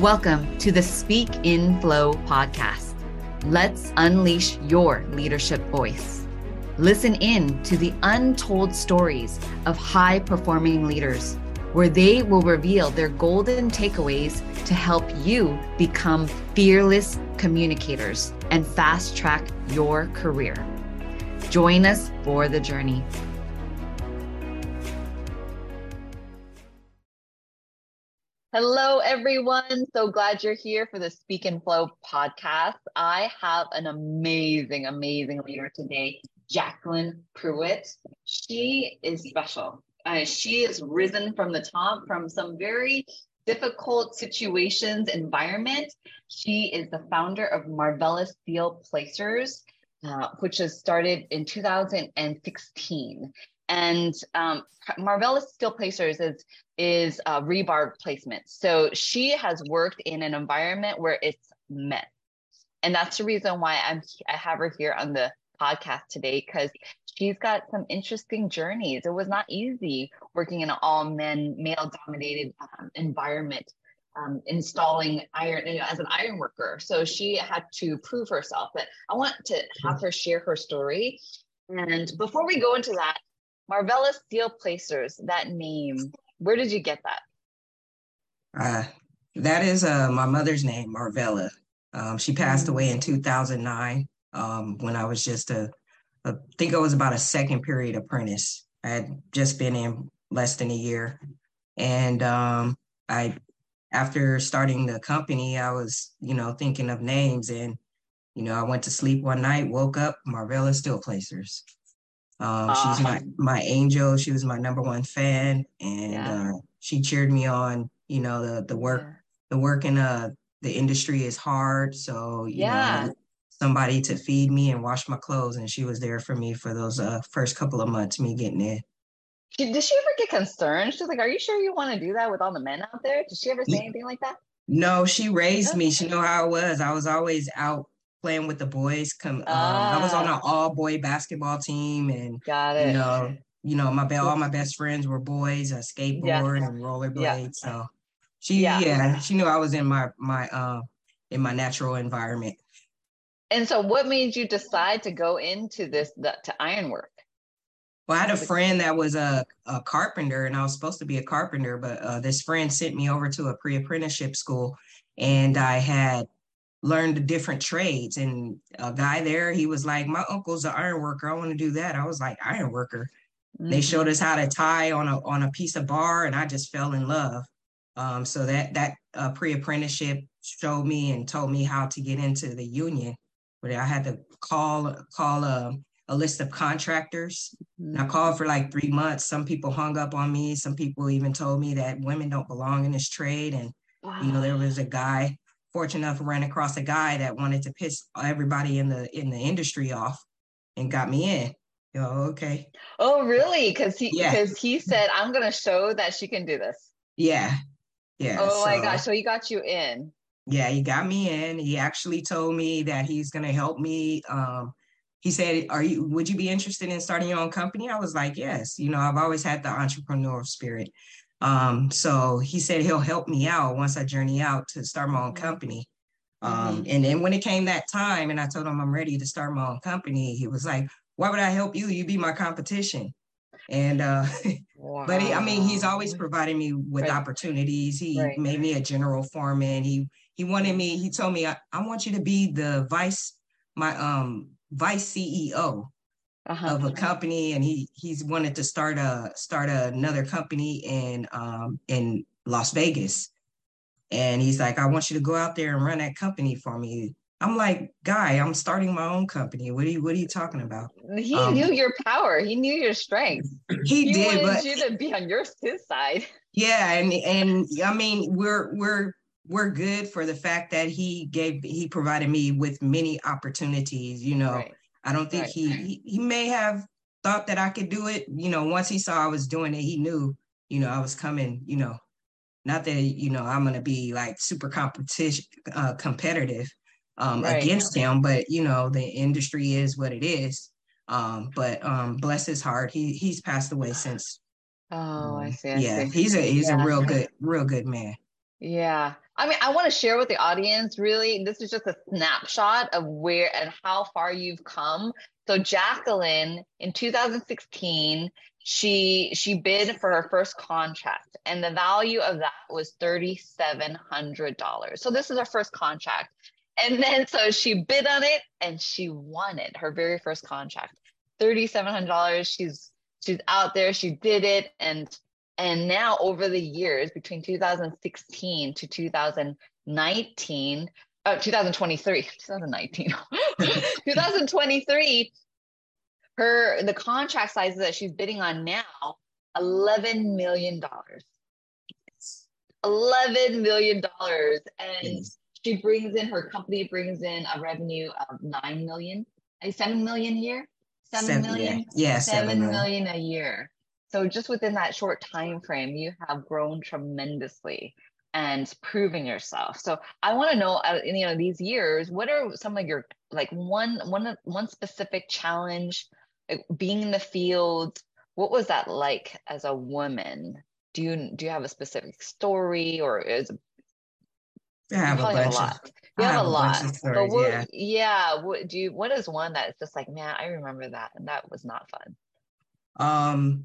Welcome to the Speak in Flow podcast. Let's unleash your leadership voice. Listen in to the untold stories of high performing leaders, where they will reveal their golden takeaways to help you become fearless communicators and fast track your career. Join us for the journey. Hello, everyone. So glad you're here for the Speak in Flow podcast. I have an amazing, amazing leader today, Jacqueline Pruitt. She is special. Uh, she has risen from the top from some very difficult situations, environment. She is the founder of Marvella Steel Placers, uh, which has started in 2016. And um, Marvella Steel Placers is is uh, rebar placement. So she has worked in an environment where it's men, and that's the reason why I'm I have her here on the podcast today because she's got some interesting journeys. It was not easy working in an all men, male dominated um, environment. Um, installing iron you know, as an iron worker. So she had to prove herself. But I want to have her share her story. And before we go into that, Marvella Steel Placers, that name, where did you get that? Uh, that is uh, my mother's name, Marvella. Um, she passed mm-hmm. away in 2009 um, when I was just a, a, I think I was about a second period apprentice. I had just been in less than a year. And um, I, after starting the company, I was, you know, thinking of names and, you know, I went to sleep one night, woke up, Marvella Steel Placers. Um, uh, she's my my angel. She was my number one fan, and yeah. uh, she cheered me on. You know the the work yeah. the work in uh the industry is hard, so yeah. Know, somebody to feed me and wash my clothes, and she was there for me for those uh, first couple of months me getting in. Did she ever get concerned? She's like, "Are you sure you want to do that with all the men out there?" Did she ever say anything like that? No, she raised me. She knew how I was. I was always out playing with the boys. Come, ah. um, I was on ah. an all boy basketball team, and got it. You know, you know, my all my best friends were boys. I skateboard yeah. and rollerblade. Yeah. So she, yeah. yeah, she knew I was in my my uh, in my natural environment. And so, what made you decide to go into this the, to ironwork? Well, I had a friend that was a, a carpenter, and I was supposed to be a carpenter, but uh, this friend sent me over to a pre apprenticeship school, and I had learned different trades. And a guy there, he was like, My uncle's an iron worker. I want to do that. I was like, iron worker. Mm-hmm. They showed us how to tie on a on a piece of bar, and I just fell in love. Um, so that that uh, pre-apprenticeship showed me and told me how to get into the union. But I had to call call a, a list of contractors. Mm-hmm. And I called for like three months. Some people hung up on me. Some people even told me that women don't belong in this trade. And wow. you know, there was a guy fortunate enough ran across a guy that wanted to piss everybody in the in the industry off and got me in. You know, okay. Oh, really? Because he because yeah. he said, I'm gonna show that she can do this. Yeah. Yeah. Oh so, my gosh. So he got you in. Yeah, he got me in. He actually told me that he's gonna help me. Um, he said, Are you would you be interested in starting your own company? I was like, Yes. You know, I've always had the entrepreneurial spirit. Um, so he said he'll help me out once I journey out to start my own mm-hmm. company. Um, mm-hmm. And then when it came that time, and I told him I'm ready to start my own company, he was like, "Why would I help you? You be my competition." And uh, wow. but he, I mean, he's always provided me with right. opportunities. He right. made me a general foreman. He he wanted me. He told me, I, I want you to be the vice my um vice CEO uh-huh. of a company and he he's wanted to start a start another company in um in Las Vegas. And he's like, I want you to go out there and run that company for me. I'm like, guy, I'm starting my own company. What are you what are you talking about? He um, knew your power. He knew your strength. He, he did, wanted but you to be on your his side. Yeah, and and I mean, we're we're we're good for the fact that he gave he provided me with many opportunities, you know. Right. I don't think right. he, he he may have thought that I could do it. You know, once he saw I was doing it, he knew, you know, I was coming, you know, not that, you know, I'm gonna be like super competition uh, competitive um right. against him, but you know, the industry is what it is. Um, but um bless his heart, he he's passed away since Oh, I um, see. I yeah, see. he's a he's yeah. a real good, real good man. Yeah. I mean, I want to share with the audience really, this is just a snapshot of where and how far you've come. So Jacqueline in 2016, she she bid for her first contract and the value of that was $3700 so this is her first contract. And then so she bid on it and she won it her very first contract. $3700 she's she's out there she did it and and now over the years between 2016 to 2019 uh, 2023 2019 2023 her the contract sizes that she's bidding on now 11 million dollars. 11 million dollars. And she brings in her company brings in a revenue of nine million, a seven million a year? 7 seven, million? Yeah, yeah 7, 7 million. million a year so just within that short time frame you have grown tremendously and proving yourself so i want to know uh, you know these years what are some of your like one one one specific challenge like being in the field what was that like as a woman do you do you have a specific story or is I have, a bunch have a lot. Of, you have, have, a lot. Stories, but what, yeah. yeah. What do you what is one that's just like, man, I remember that and that was not fun. Um,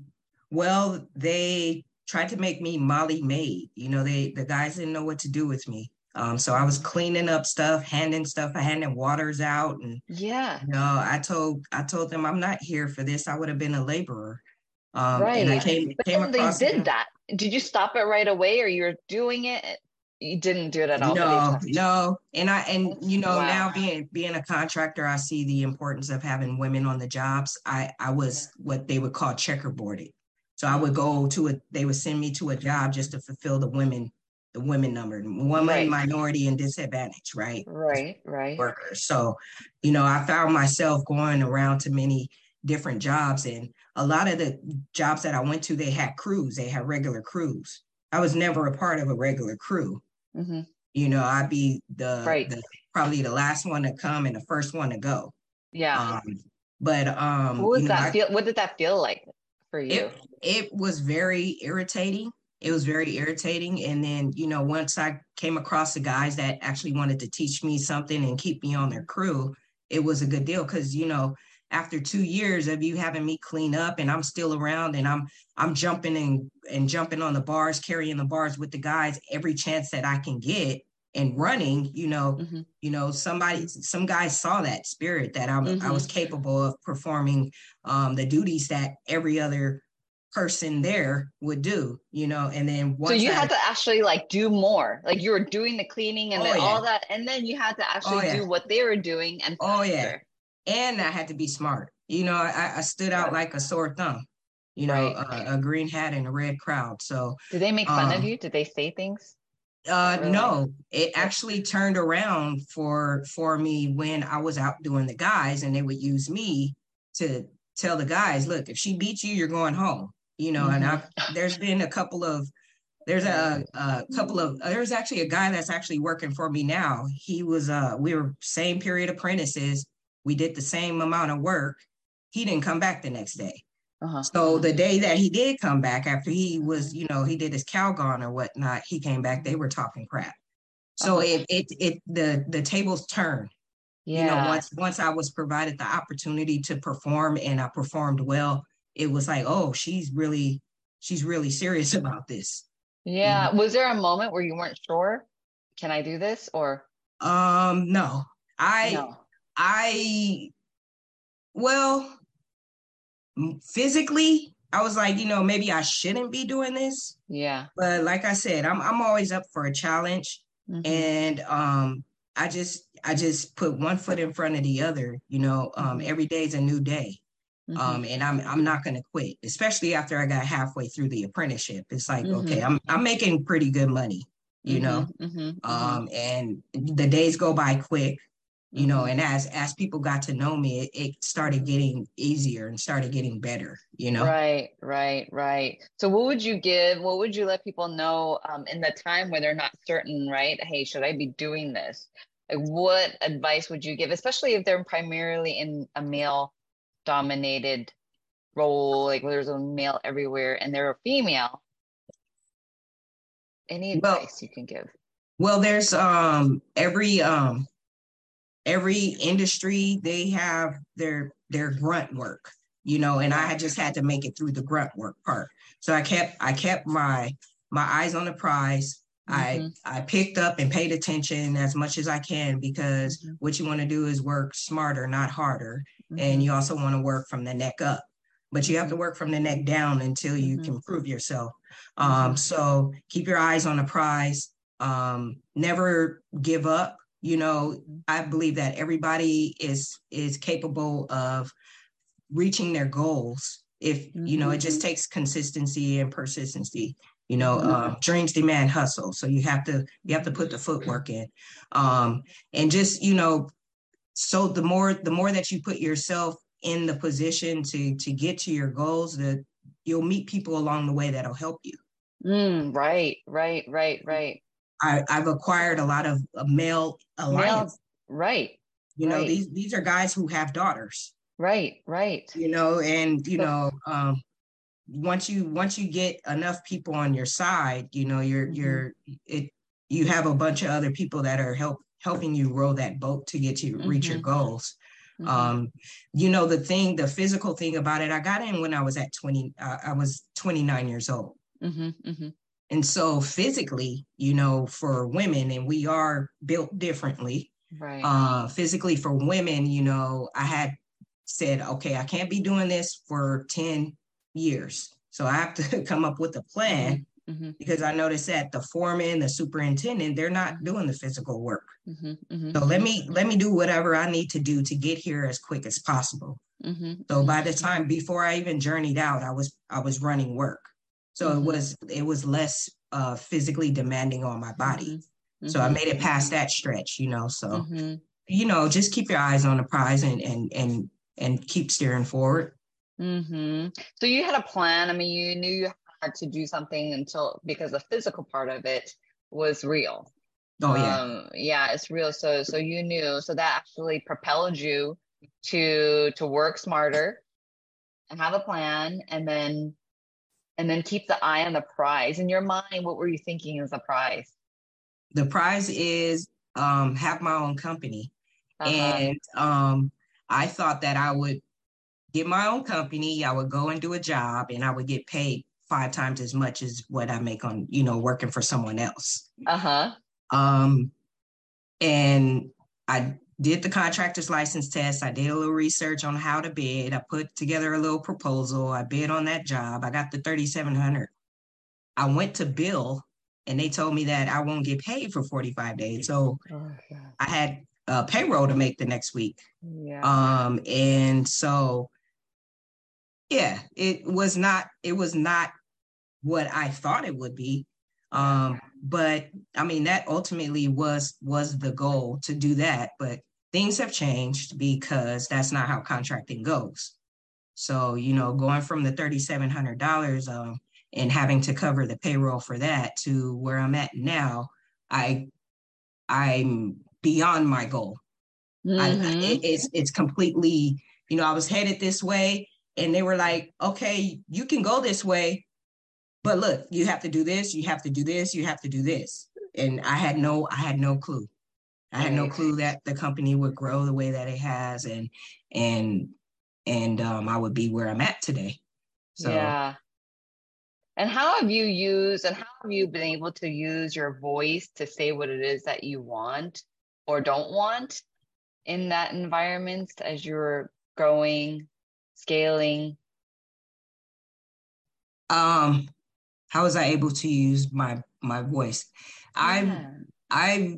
well, they tried to make me Molly Maid. You know, they the guys didn't know what to do with me. Um, so I was cleaning up stuff, handing stuff, I handing waters out, and yeah, you know, I told I told them I'm not here for this. I would have been a laborer. Um, right. And I came but came across. They did them. that. Did you stop it right away, or you're doing it? You didn't do it at all. No, no. And I and you know wow. now being being a contractor, I see the importance of having women on the jobs. I I was what they would call checkerboarded. So I would go to a. They would send me to a job just to fulfill the women the women number, woman, right. minority, and disadvantage, right? Right, right. Workers. So, you know, I found myself going around to many different jobs, and a lot of the jobs that I went to, they had crews, they had regular crews. I was never a part of a regular crew. Mm-hmm. You know, I'd be the, right. the probably the last one to come and the first one to go. Yeah. Um, but um, what was that know, feel? What did that feel like for you? It, it was very irritating it was very irritating. And then, you know, once I came across the guys that actually wanted to teach me something and keep me on their crew, it was a good deal because, you know, after two years of you having me clean up and I'm still around and I'm I'm jumping and and jumping on the bars, carrying the bars with the guys every chance that I can get and running, you know, mm-hmm. you know, somebody some guys saw that spirit that I'm mm-hmm. I was capable of performing um the duties that every other person there would do, you know, and then so you I, had to actually like do more. Like you were doing the cleaning and oh, then yeah. all that, and then you had to actually oh, yeah. do what they were doing and oh yeah, and I had to be smart. You know, I, I stood out like a sore thumb. You know, right. a, a, green hat and a red crowd. So did they make fun um, of you? Did they say things? Uh, really? no, it actually turned around for for me when I was out doing the guys, and they would use me to tell the guys, look, if she beats you, you're going home you know, mm-hmm. and I've, there's been a couple of, there's a, a couple of, there's actually a guy that's actually working for me now. He was, uh, we were same period apprentices. We did the same amount of work. He didn't come back the next day. Uh-huh. So the day that he did come back after he was, you know, he did his Calgon or whatnot, he came back, they were talking crap. So uh-huh. it, it, it, the, the tables turned. Yeah. You know, once, once I was provided the opportunity to perform and I performed well, it was like, oh, she's really, she's really serious about this. Yeah. Mm-hmm. Was there a moment where you weren't sure? Can I do this or? Um, no. I, no. I, well, physically, I was like, you know, maybe I shouldn't be doing this. Yeah. But like I said, I'm I'm always up for a challenge. Mm-hmm. And um I just I just put one foot in front of the other, you know, um mm-hmm. every day is a new day. Mm-hmm. Um, and I'm I'm not gonna quit, especially after I got halfway through the apprenticeship. It's like, mm-hmm. okay, I'm I'm making pretty good money, you know. Mm-hmm. Mm-hmm. Um, and the days go by quick, you know, mm-hmm. and as as people got to know me, it, it, started getting easier and started getting better, you know. Right, right, right. So what would you give, what would you let people know um in the time where they're not certain, right? Hey, should I be doing this? Like what advice would you give, especially if they're primarily in a male dominated role, like there's a male everywhere and they're a female. Any advice well, you can give? Well, there's um every um every industry they have their their grunt work, you know, and I had just had to make it through the grunt work part. So I kept I kept my my eyes on the prize. Mm-hmm. I I picked up and paid attention as much as I can because mm-hmm. what you want to do is work smarter, not harder. Mm-hmm. And you also want to work from the neck up. But you have to mm-hmm. work from the neck down until you mm-hmm. can prove yourself. Um, mm-hmm. so keep your eyes on the prize. Um, never give up. You know, I believe that everybody is is capable of reaching their goals if you know it just takes consistency and persistency you know uh, dreams demand hustle. So you have to you have to put the footwork in. Um, and just you know so the more the more that you put yourself in the position to to get to your goals that you'll meet people along the way that'll help you. Mm, right right right right I, i've acquired a lot of uh, male alliance male, right you know right. these these are guys who have daughters right right you know and you so, know um once you once you get enough people on your side, you know, you're mm-hmm. you're it you have a bunch of other people that are help helping you row that boat to get you mm-hmm. reach your mm-hmm. goals. Mm-hmm. Um, you know, the thing, the physical thing about it, I got in when I was at 20, uh, I was 29 years old. Mm-hmm. Mm-hmm. And so physically, you know, for women, and we are built differently. Right. Uh, physically for women, you know, I had said, okay, I can't be doing this for 10, years. So I have to come up with a plan mm-hmm. mm-hmm. because I noticed that the foreman, the superintendent, they're not doing the physical work. Mm-hmm. Mm-hmm. So let me let me do whatever I need to do to get here as quick as possible. Mm-hmm. So by the time before I even journeyed out, I was I was running work. So it was it was less uh, physically demanding on my body. So I made it past that stretch, you know. So you know, just keep your eyes on the prize and and and and keep steering forward. Mm-hmm. So you had a plan. I mean, you knew you had to do something until because the physical part of it was real. Oh yeah, um, yeah, it's real. So so you knew. So that actually propelled you to to work smarter and have a plan, and then and then keep the eye on the prize. In your mind, what were you thinking is the prize? The prize is um, have my own company, uh-huh. and um, I thought that I would get my own company. I would go and do a job and I would get paid five times as much as what I make on, you know, working for someone else. Uh-huh. Um, and I did the contractor's license test. I did a little research on how to bid. I put together a little proposal. I bid on that job. I got the 3700. I went to bill and they told me that I won't get paid for 45 days. So oh, I had a payroll to make the next week. Yeah. Um, and so yeah, it was not, it was not what I thought it would be. Um, but I mean, that ultimately was was the goal to do that. But things have changed because that's not how contracting goes. So, you know, going from the $3,700 um, and having to cover the payroll for that to where I'm at now, I, I'm beyond my goal. Mm-hmm. I, it, it's, it's completely, you know, I was headed this way and they were like, okay, you can go this way, but look, you have to do this, you have to do this, you have to do this. And I had no, I had no clue. I had no clue that the company would grow the way that it has and and and um, I would be where I'm at today. So yeah. And how have you used and how have you been able to use your voice to say what it is that you want or don't want in that environment as you're growing scaling? Um, how was I able to use my my voice? Yeah. I I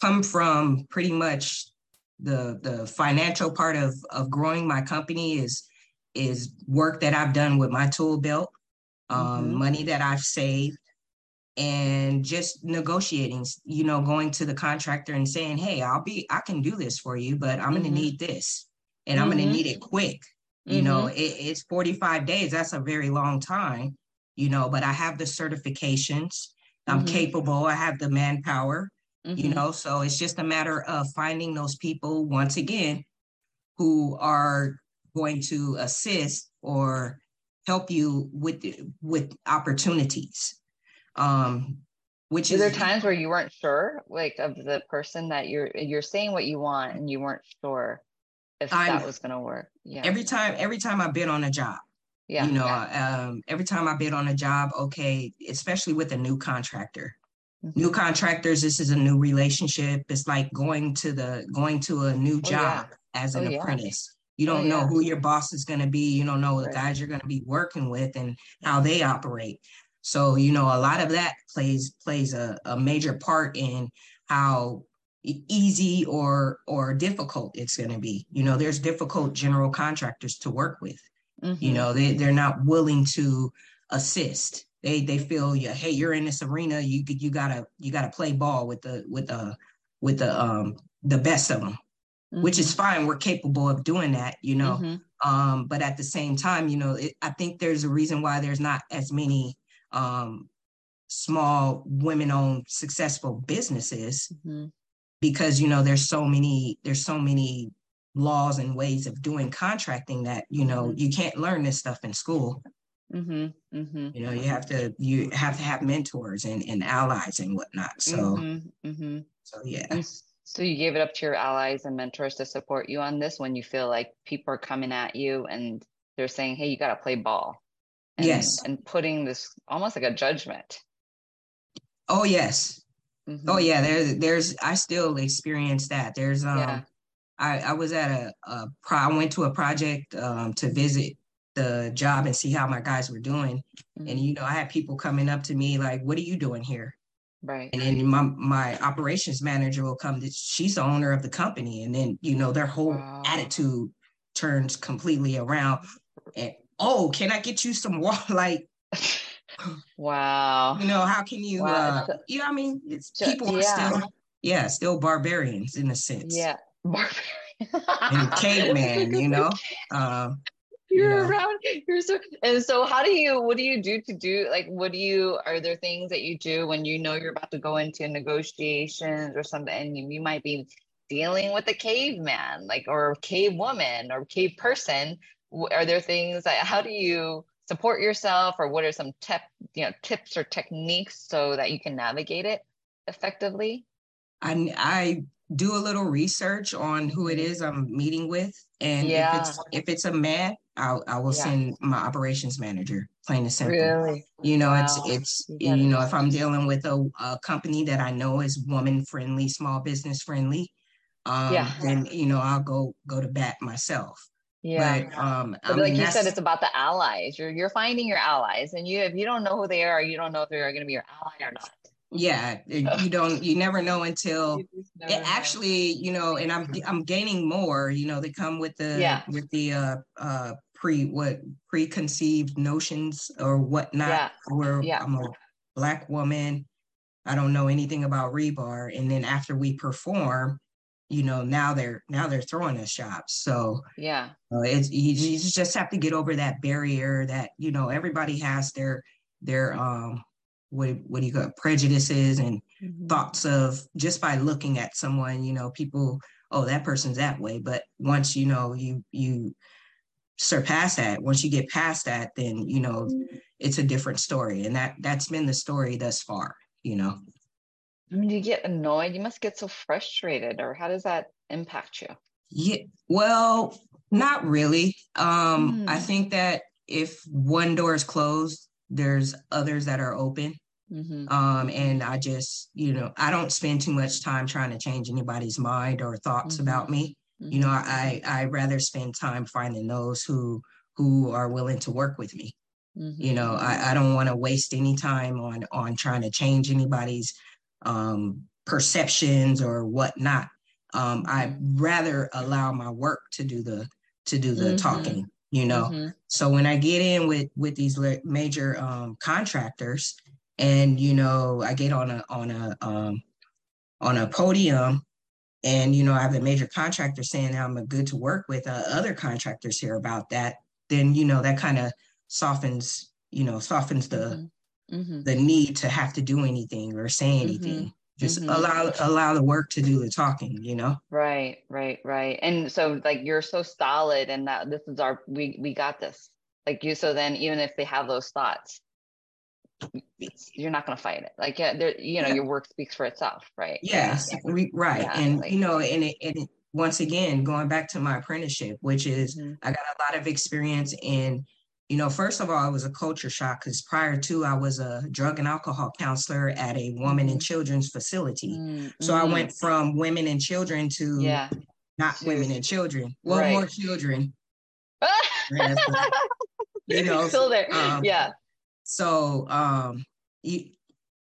come from pretty much the the financial part of of growing my company is is work that I've done with my tool belt, um, mm-hmm. money that I've saved, and just negotiating. You know, going to the contractor and saying, "Hey, I'll be I can do this for you, but I'm mm-hmm. going to need this, and mm-hmm. I'm going to need it quick." You mm-hmm. know, it, it's 45 days. That's a very long time, you know, but I have the certifications. I'm mm-hmm. capable. I have the manpower, mm-hmm. you know, so it's just a matter of finding those people once again who are going to assist or help you with with opportunities. Um, which Were is there times where you weren't sure, like of the person that you're you're saying what you want and you weren't sure if I'm- that was gonna work? Yeah. every time every time i've been on a job, yeah. you know, um, every time I bid on a job, okay, especially with a new contractor. Mhm. New contractors, this is a new relationship. It's like going to the going to a new Oh, yeah. job as Oh, an yeah. apprentice. You Oh, don't know yeah. who your boss is going to be. You don't know the guys you're going to be working with and how they operate. So, you know, a lot of that plays plays a, a major part in how easy or or difficult it's going to be. You know, there's difficult general contractors to work with you Mhm. know they, they're not willing to assist they they feel yeah hey you're in this arena you you gotta you gotta play ball with the with the with the um the best of them which is fine we're capable of doing that you know Mhm. um but at the same time you know it, i think there's a reason why there's not as many um small women owned successful businesses Mhm. because you know there's so many there's so many laws and ways of doing contracting that you know Mhm. you can't learn this stuff in school Mhm. Mhm. you know you have to you have to have mentors and, and allies and whatnot so Mhm. Mhm. so yeah so you gave it up to your allies and mentors to support you on this when you feel like people are coming at you and they're saying, "Hey, you got to play ball." And, Yes. And putting this almost like a judgment. oh yes Mhm. oh yeah there's there's i still experience that there's um Yeah. I, I was at a, a pro I went to a project um to visit the job and see how my guys were doing and Mhm. you know i had people coming up to me like what are you doing here Right. and then my my operations manager will come to she's the owner of the company and then you know their whole Wow. attitude turns completely around and oh can i get you some water like wow. you know how can you Wow, uh you know i mean it's people are yeah. still yeah still barbarians in a sense Yeah. Barbarian. and caveman you know um you're know. around you're so and so how do you what do you do to do like what do you are there things that you do when you know you're about to go into negotiations or something and you, you might be dealing with a caveman like or cave woman or cave person are there things that how do you support yourself or what are some tip you know tips or techniques so that you can navigate it effectively I I do a little research on who it is I'm meeting with, and Yeah. if it's if it's a man, I'll I will Yeah. send my operations manager. Plain and simple. really You know, Wow. it's it's You you, know if I'm dealing with a, a company that I know is woman friendly, small business friendly, um, Yeah. then you know I'll go go to bat myself. yeah But um, I But mean, like you said, it's about the allies. You're you're finding your allies, and you if you don't know who they are, you don't know if they're going to be your ally or not. Yeah, it- you don't you never know until never it know. actually you know and i'm i'm gaining more you know they come with the Yeah. with the uh uh pre what preconceived notions or whatnot Yeah. where Yeah. i'm a black woman i don't know anything about rebar and then after we perform you know now they're now they're throwing us shots so yeah, uh, it's you, you just have to get over that barrier that you know everybody has their their um what what do you call it, prejudices and Mhm. thoughts of just by looking at someone you know people oh that person's that way but once you know you you surpass that once you get past that then you know it's a different story and that that's been the story thus far you know I mean, you get annoyed? You must get so frustrated, or how does that impact you? yeah well not really um i Hmm. think that if one door is closed there's others that are open hmm um and i just you know i don't spend too much time trying to change anybody's mind or thoughts Mhm. about me. You know i i rather spend time finding those who who are willing to work with me. Mm-hmm. you know i, I don't want to waste any time on on trying to change anybody's um perceptions or whatnot. Um i'd rather allow my work to do the to do the talking you know. So when I get in with with these major um, contractors, and you know I get on a on a um, on a podium, and you know I have a major contractor saying I'm a good to work with, uh, other contractors here about that, then you know that kind of softens you know softens the Mhm. Mhm. the need to have to do anything or say anything. Just Mhm. allow allow the work to do the talking. You know. Right, right, right. And so like you're so solid and that this is our we we got this. Like you so then even if they have those thoughts, you're not going to fight it. Like, yeah, there, you know, yeah. your work speaks for itself, right? Yes, yeah. we, right. Yeah, and like, you know, and it, and it, once again, going back to my apprenticeship, which is mm-hmm. I got a lot of experience in, you know, first of all, it was a culture shock because prior to I was a drug and alcohol counselor at a woman and mm-hmm. children's facility. Mm-hmm. So I went from women and children to yeah. not women and children. Well, right. more children. you know, still there. Um, yeah. So um, you,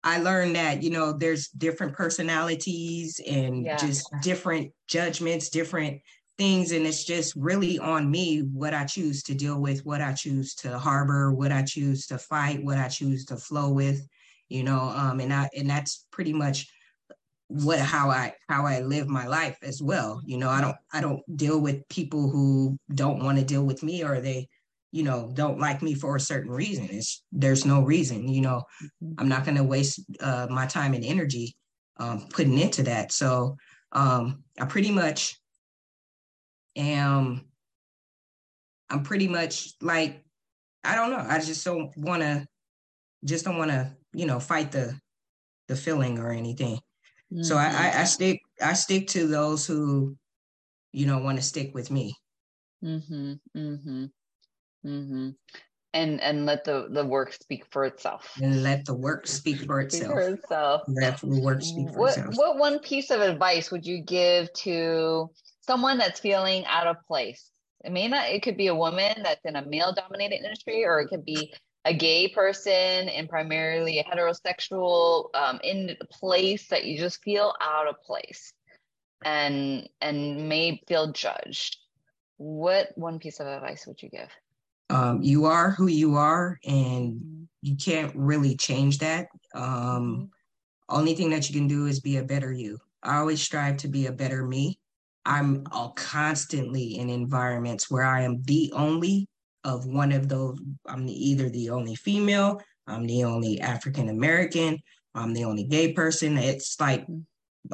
I learned that, you know, there's different personalities and yeah. just different judgments, different things. And it's just really on me what I choose to deal with, what I choose to harbor, what I choose to fight, what I choose to flow with, you know, um, and I and that's pretty much what how I how I live my life as well. You know, I don't I don't deal with people who don't want to deal with me or they you know don't like me for a certain reason. It's there's no reason you know. Mm-hmm. i'm not going to waste uh, my time and energy um, putting into that. So um, i pretty much am i'm pretty much like i don't know. I just don't want to just don't want to you know fight the the feeling or anything. Mm-hmm. so I, I, I stick i stick to those who you know want to stick with me. Mm-hmm mm-hmm Mm-hmm. And and let the the work speak for itself. And let the work speak for itself. Speak for itself. Let the work speak for what, itself. What one piece of advice would you give to someone that's feeling out of place? It may not. It could be a woman that's in a male dominated industry, or it could be a gay person in primarily a heterosexual um, in a place that you just feel out of place and and may feel judged what one piece of advice would you give um, you are who you are and mm-hmm. you can't really change that um, mm-hmm. only thing that you can do is be a better you i always strive to be a better me i'm mm-hmm. all constantly in environments where i am the only of one of those i'm either the only female i'm the only african american i'm the only gay person it's like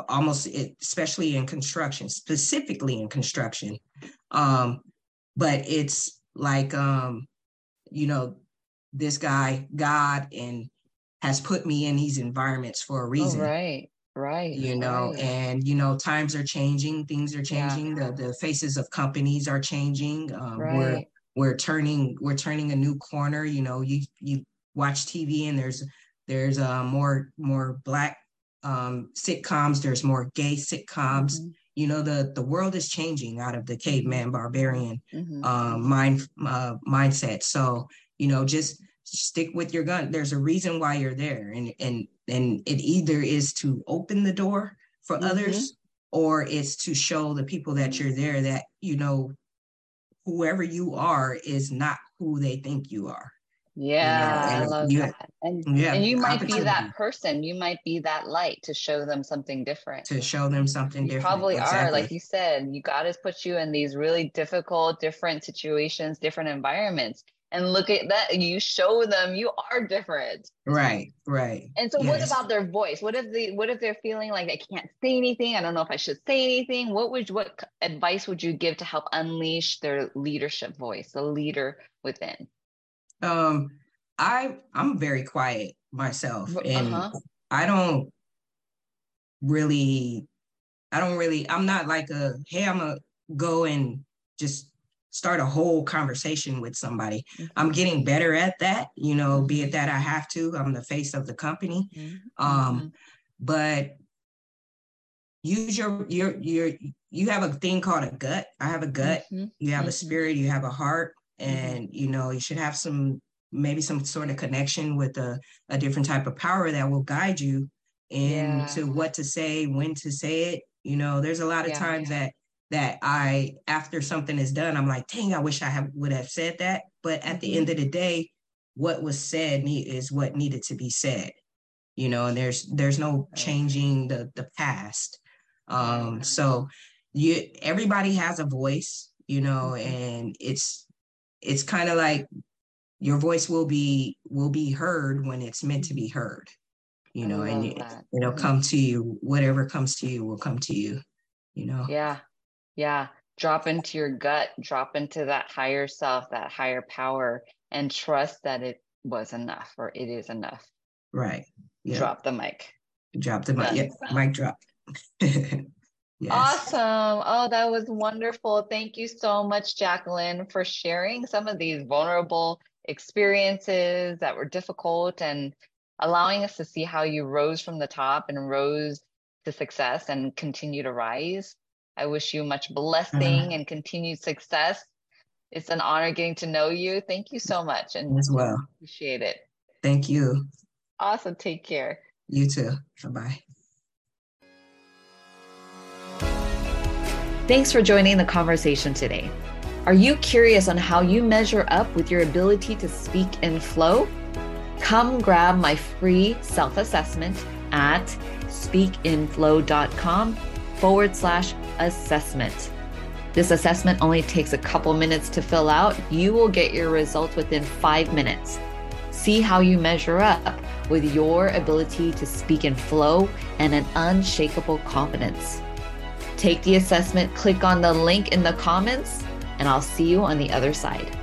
almost especially in construction specifically in construction um, but it's like um you know this guy god and has put me in these environments for a oh, reason oh, right right you know right. and you know times are changing things are changing yeah. the, the faces of companies are changing um, right. we're we're turning we're turning a new corner you know you you watch tv and there's there's uh more more black um sitcoms there's more gay sitcoms mm-hmm you know the the world is changing out of the caveman barbarian mm-hmm. um, mind uh, mindset. So you know just stick with your gun. There's a reason why you're there. And and and it either is to open the door for mm-hmm. others or it's to show the people that you're there that you know whoever you are is not who they think you are yeah, I love you, that. And, yeah, and you might be that person. You might be that light to show them something different. To show them something you different. Probably exactly. are, like you said. You God has put you in these really difficult, different situations, different environments. And look at that. You show them you are different. Right, right. And so yes. what about their voice? What if they what if they're feeling like they can't say anything? I don't know if I should say anything. What would what advice would you give to help unleash their leadership voice, the leader within? Um i i'm very quiet myself and uh-huh. i don't really i don't really i'm not like a hey i'm gonna go and just start a whole conversation with somebody mm-hmm. i'm getting better at that you know be it mm-hmm. that i have to i'm the face of the company mm-hmm. um mm-hmm. but use your your your you have a thing called a gut i have a gut mm-hmm. you have a spirit you have a heart Mm-hmm. And you know you should have some maybe some sort of connection with a, a different type of power that will guide you into yeah. what to say when to say it you know there's a lot of yeah, times yeah. that that i after something is done i'm like dang i wish i have would have said that but at the mm-hmm. end of the day what was said need, is what needed to be said you know and there's there's no changing the the past um so you everybody has a voice you know mm-hmm. and it's it's kind of like your voice will be will be heard when it's meant to be heard you know and it, it'll mm-hmm. come to you whatever comes to you will come to you you know yeah yeah drop into your gut drop into that higher self that higher power and trust that it was enough or it is enough. Right. Yeah. Drop the mic. Drop the mic. Yeah. Mic drop. Yes. Awesome. Oh, that was wonderful. Thank you so much, Jacqueline, for sharing some of these vulnerable experiences that were difficult and allowing us to see how you rose from the top and rose to success and continue to rise. I wish you much blessing uh-huh. and continued success. It's an honor getting to know you. Thank you so much. And as well. Appreciate it. Thank you. Awesome. Take care. You too. Bye bye. Thanks for joining the conversation today. Are you curious on how you measure up with your ability to speak in flow? Come grab my free self assessment at speakinflow.com forward slash assessment. This assessment only takes a couple minutes to fill out. You will get your results within five minutes. See how you measure up with your ability to speak in flow and an unshakable confidence. Take the assessment, click on the link in the comments, and I'll see you on the other side.